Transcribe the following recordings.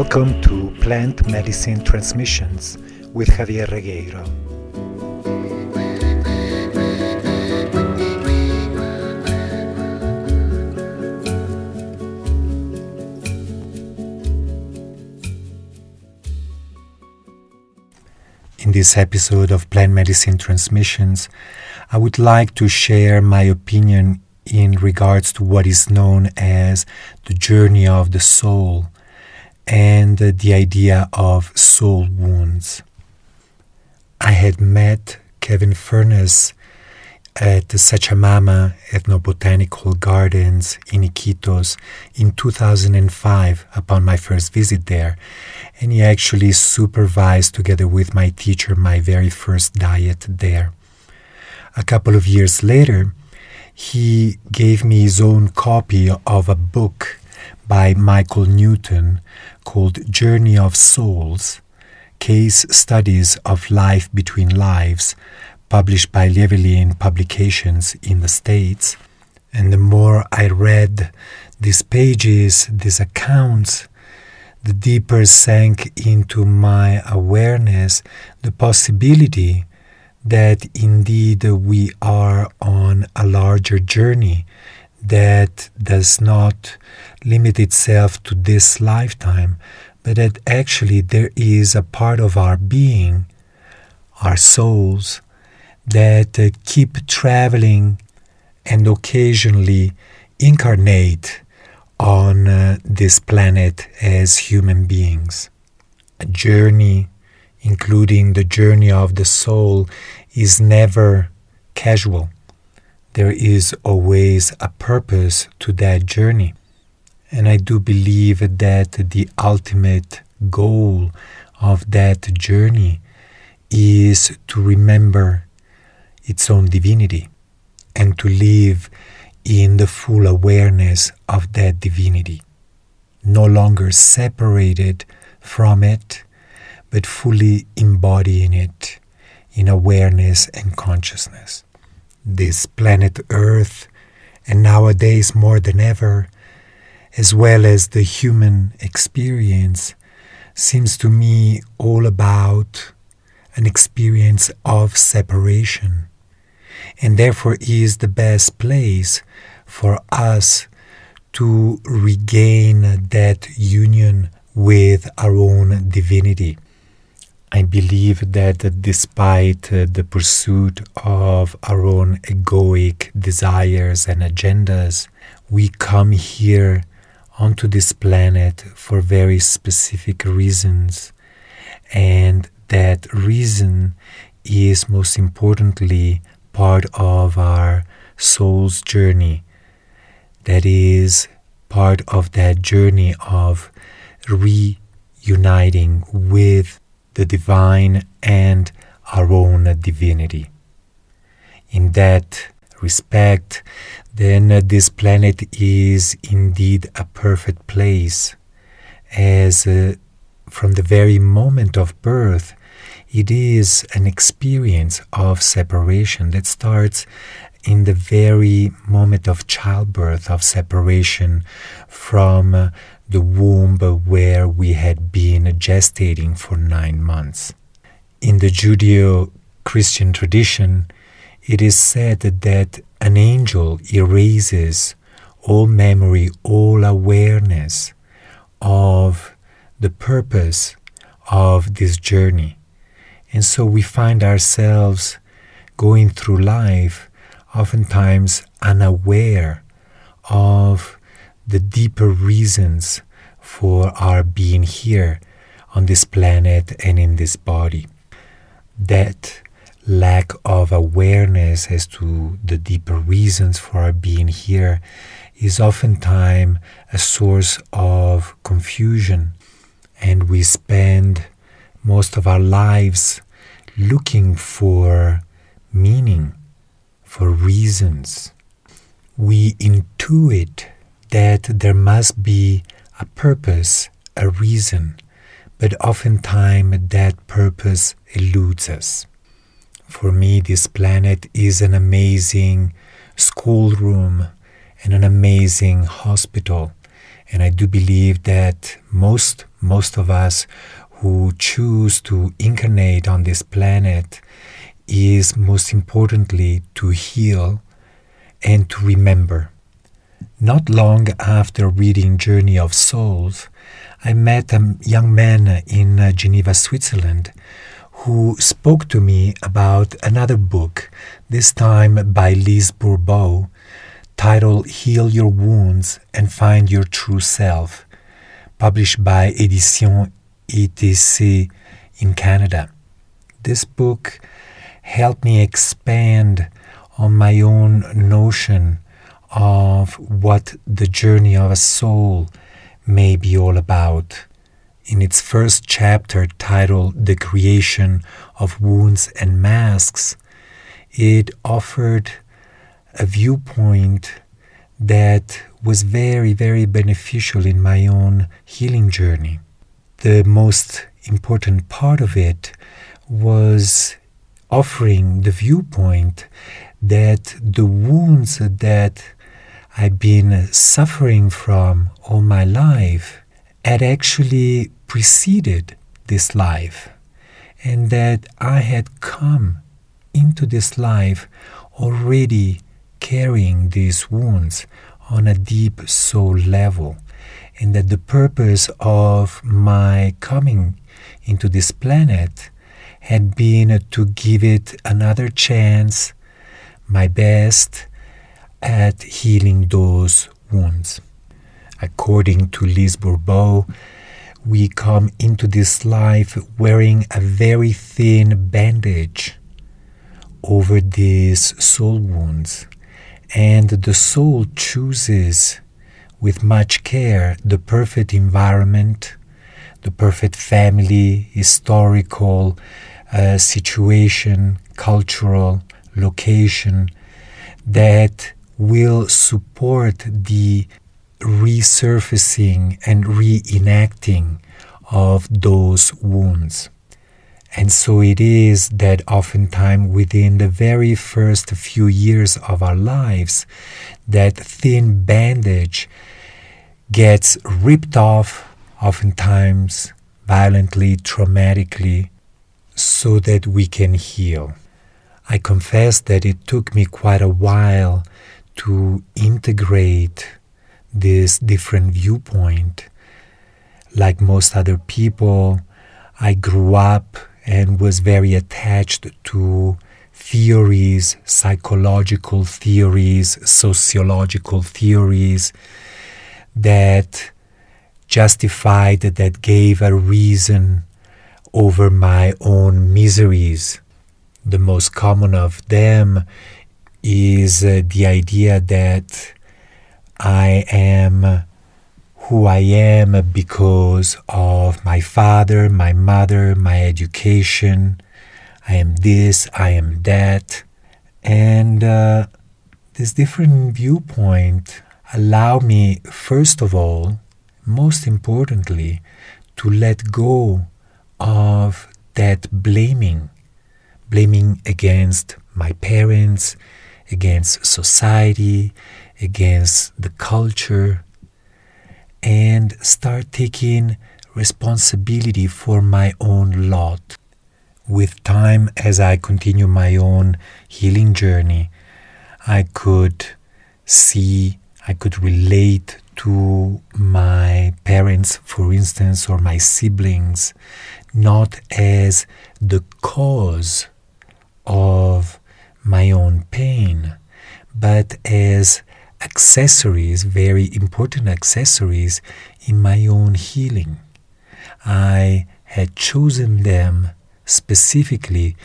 Welcome to Plant Medicine Transmissions with Javier Regueiro. In this episode of Plant Medicine Transmissions, I would like to share my opinion in regards to what is known as the journey of the soul and the idea of soul wounds. I had met Kevin Furness at the Sachamama Ethnobotanical Gardens in Iquitos in 2005 upon my first visit there. And he actually supervised, together with my teacher, my very first diet there. A couple of years later, he gave me his own copy of a book by Michael Newton called Journey of Souls Case Studies of Life Between Lives, published by Llewellyn Publications in the States. And the more I read these pages, these accounts, the deeper sank into my awareness the possibility that indeed we are on a larger journey that does not limit itself to this lifetime, but that actually there is a part of our being, our souls, that uh, keep traveling and occasionally incarnate on uh, this planet as human beings. A journey, including the journey of the soul, is never casual. There is always a purpose to that journey. And I do believe that the ultimate goal of that journey is to remember its own divinity and to live in the full awareness of that divinity, no longer separated from it, but fully embodying it in awareness and consciousness. This planet Earth, and nowadays more than ever, as well as the human experience, seems to me all about an experience of separation and therefore is the best place for us to regain that union with our own divinity. I believe that despite uh, the pursuit of our own egoic desires and agendas, we come here onto this planet for very specific reasons, and that reason is most importantly part of our soul's journey. That is part of that journey of reuniting with the divine and our own divinity. In that respect, then this planet is indeed a perfect place, as uh, from the very moment of birth, it is an experience of separation that starts in the very moment of childbirth, of separation from the womb where we had been gestating for nine months. In the Judeo Christian tradition, it is said that an angel erases all memory, all awareness of the purpose of this journey. And so we find ourselves going through life oftentimes unaware of the deeper reasons for our being here on this planet and in this body. That lack of awareness as to the deeper reasons for our being here is oftentimes a source of confusion, and we spend most of our lives looking for meaning, for reasons. We intuit that there must be a purpose, a reason, but oftentimes that purpose eludes us. For me, this planet is an amazing schoolroom and an amazing hospital, And I do believe that most, most of us who choose to incarnate on this planet is most importantly to heal and to remember. Not long after reading Journey of Souls, I met a young man in uh, Geneva, Switzerland, who spoke to me about another book, this time by Lise Bourbeau, titled Heal Your Wounds and Find Your True Self, published by Édition ETC in Canada. This book helped me expand on my own notion of what the journey of a soul may be all about. In its first chapter, titled The Creation of Wounds and Masks, it offered a viewpoint that was very, very beneficial in my own healing journey. The most important part of it was offering the viewpoint that the wounds that I've been suffering from all my life had actually preceded this life, and that I had come into this life already carrying these wounds on a deep soul level, and that the purpose of my coming into this planet had been to give it another chance, my best, at healing those wounds. According to Lise Bourbeau, we come into this life wearing a very thin bandage over these soul wounds, and the soul chooses with much care the perfect environment, the perfect family, historical uh, situation, cultural location that will support the resurfacing and reenacting of those wounds. And so it is that oftentimes within the very first few years of our lives, that thin bandage gets ripped off, oftentimes violently, traumatically, so that we can heal. I confess that it took me quite a while to integrate this different viewpoint. Like most other people, I grew up and was very attached to theories, psychological theories, sociological theories that justified, that gave a reason over my own miseries. The most common of them is uh, the idea that I am who I am because of my father, my mother, my education. I am this, I am that. And uh, this different viewpoint allow me, first of all, most importantly, to let go of that blaming, blaming against my parents, against society, against the culture, and start taking responsibility for my own lot. With time, as I continue my own healing journey, I could see, I could relate to my parents, for instance, or my siblings, not as the cause of my own pain, but as accessories, very important accessories in my own healing. I had chosen them specifically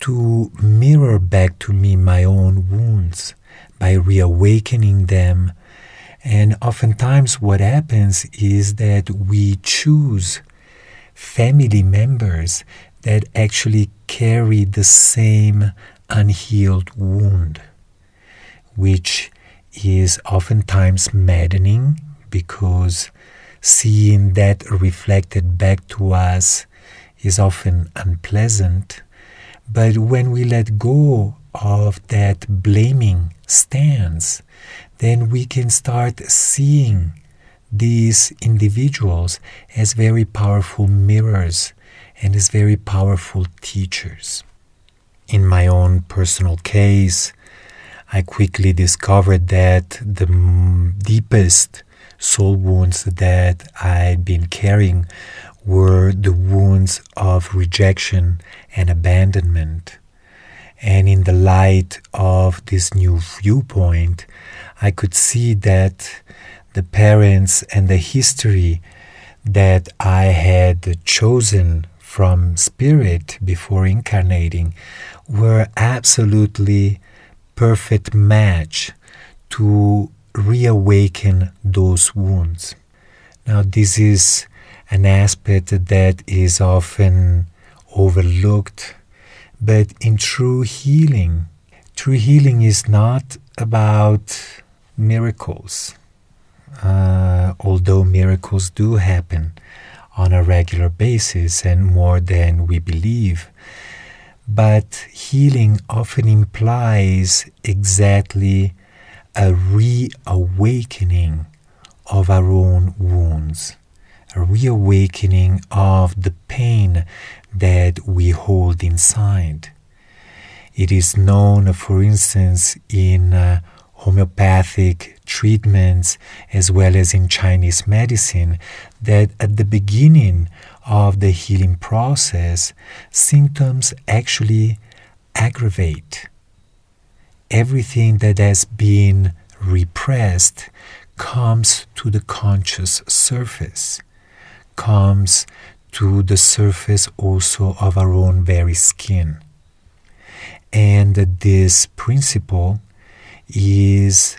to mirror back to me my own wounds by reawakening them. And oftentimes, what happens is that we choose family members that actually carry the same unhealed wound, which is oftentimes maddening because seeing that reflected back to us is often unpleasant. But when we let go of that blaming stance, then we can start seeing these individuals as very powerful mirrors and as very powerful teachers. In my own personal case, I quickly discovered that the deepest soul wounds that I'd been carrying were the wounds of rejection and abandonment. And in the light of this new viewpoint, I could see that the parents and the history that I had chosen from spirit before incarnating were absolutely perfect match to reawaken those wounds. Now, this is an aspect that is often overlooked, but in true healing, true healing is not about miracles. Uh, although miracles do happen on a regular basis and more than we believe, but healing often implies exactly a reawakening of our own wounds, a reawakening of the pain that we hold inside. It is known, for instance, in uh, homeopathic treatments as well as in Chinese medicine that at the beginning of the healing process, symptoms actually aggravate. Everything that has been repressed comes to the conscious surface, comes to the surface also of our own very skin. And this principle is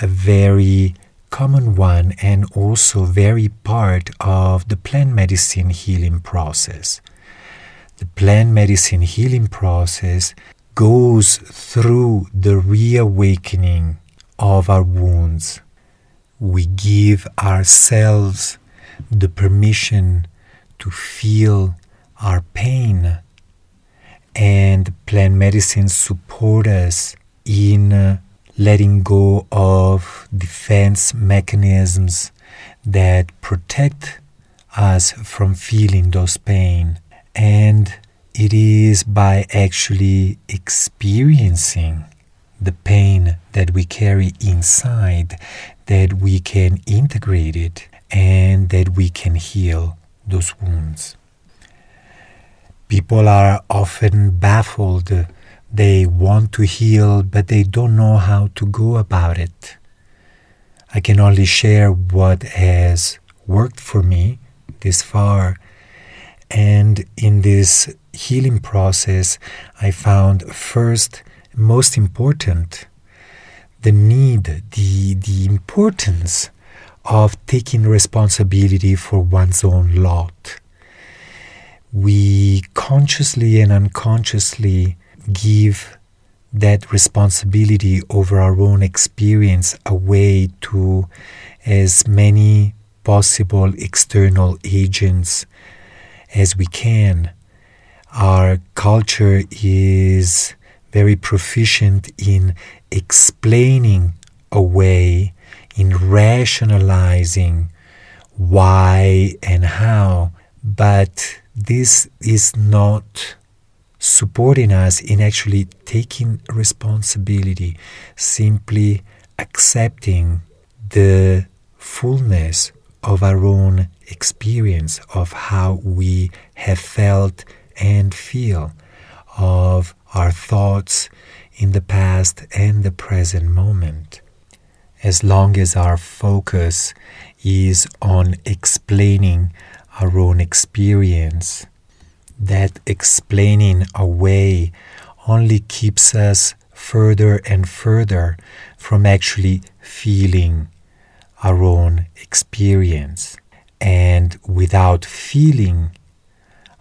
a very common one and also very part of the plant medicine healing process. The plant medicine healing process goes through the reawakening of our wounds. We give ourselves the permission to feel our pain, and plant medicine support us in uh, letting go of defense mechanisms that protect us from feeling those pain and it is by actually experiencing the pain that we carry inside that we can integrate it and that we can heal those wounds. People are often baffled they want to heal, but they don't know how to go about it. I can only share what has worked for me this far. And in this healing process, I found first, most important, the need, the, the importance of taking responsibility for one's own lot. We consciously and unconsciously give that responsibility over our own experience away to as many possible external agents as we can. Our culture is very proficient in explaining away, in rationalizing why and how, but this is not supporting us in actually taking responsibility, simply accepting the fullness of our own experience of how we have felt and feel, of our thoughts in the past and the present moment. As long as our focus is on explaining our own experience, that explaining away only keeps us further and further from actually feeling our own experience. And without feeling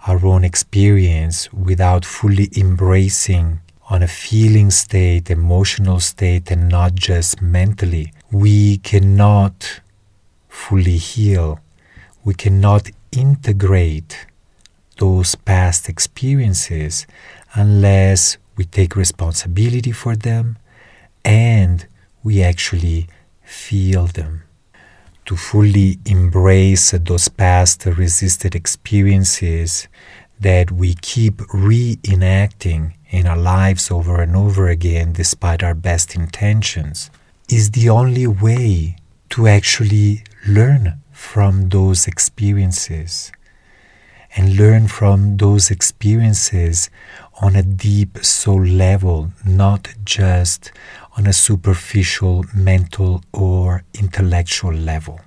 our own experience, without fully embracing on a feeling state, emotional state, and not just mentally, we cannot fully heal. We cannot integrate those past experiences unless we take responsibility for them and we actually feel them. to fully embrace those past resisted experiences that we keep reenacting in our lives over and over again despite our best intentions is the only way to actually learn from those experiences and learn from those experiences on a deep soul level, not just on a superficial mental or intellectual level.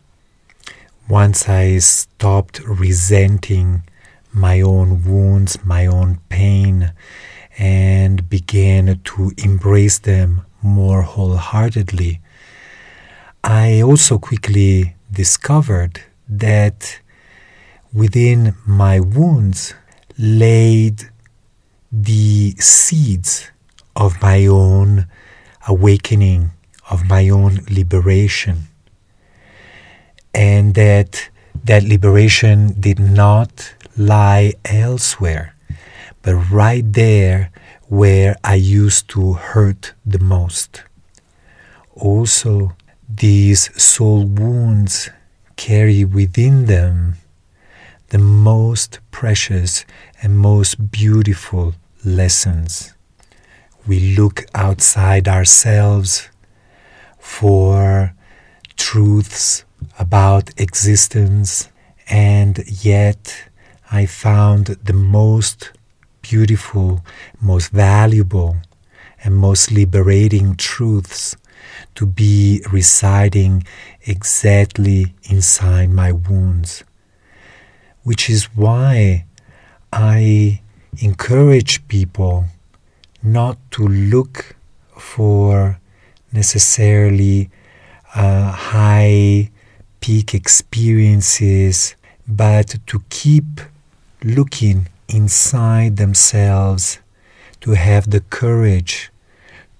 Once I stopped resenting my own wounds, my own pain, and began to embrace them more wholeheartedly, I also quickly discovered that within my wounds laid the seeds of my own awakening, of my own liberation. And that that liberation did not lie elsewhere, but right there where I used to hurt the most. Also, these soul wounds carry within them the most precious and most beautiful lessons. We look outside ourselves for truths about existence, and yet I found the most beautiful, most valuable, and most liberating truths to be residing exactly inside my wounds which is why I encourage people not to look for necessarily uh, high peak experiences, but to keep looking inside themselves, to have the courage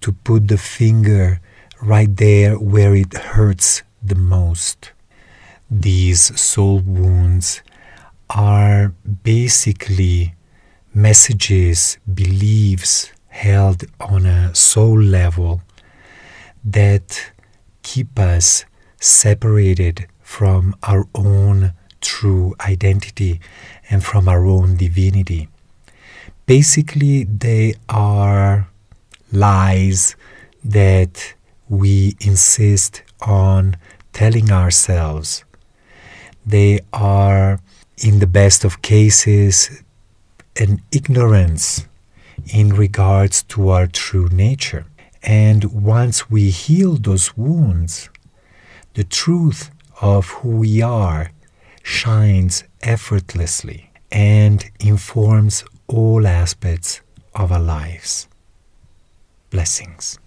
to put the finger right there where it hurts the most. These soul wounds are basically messages, beliefs held on a soul level that keep us separated from our own true identity and from our own divinity. Basically, they are lies that we insist on telling ourselves. They are in the best of cases, an ignorance in regards to our true nature. And once we heal those wounds, the truth of who we are shines effortlessly and informs all aspects of our lives. Blessings.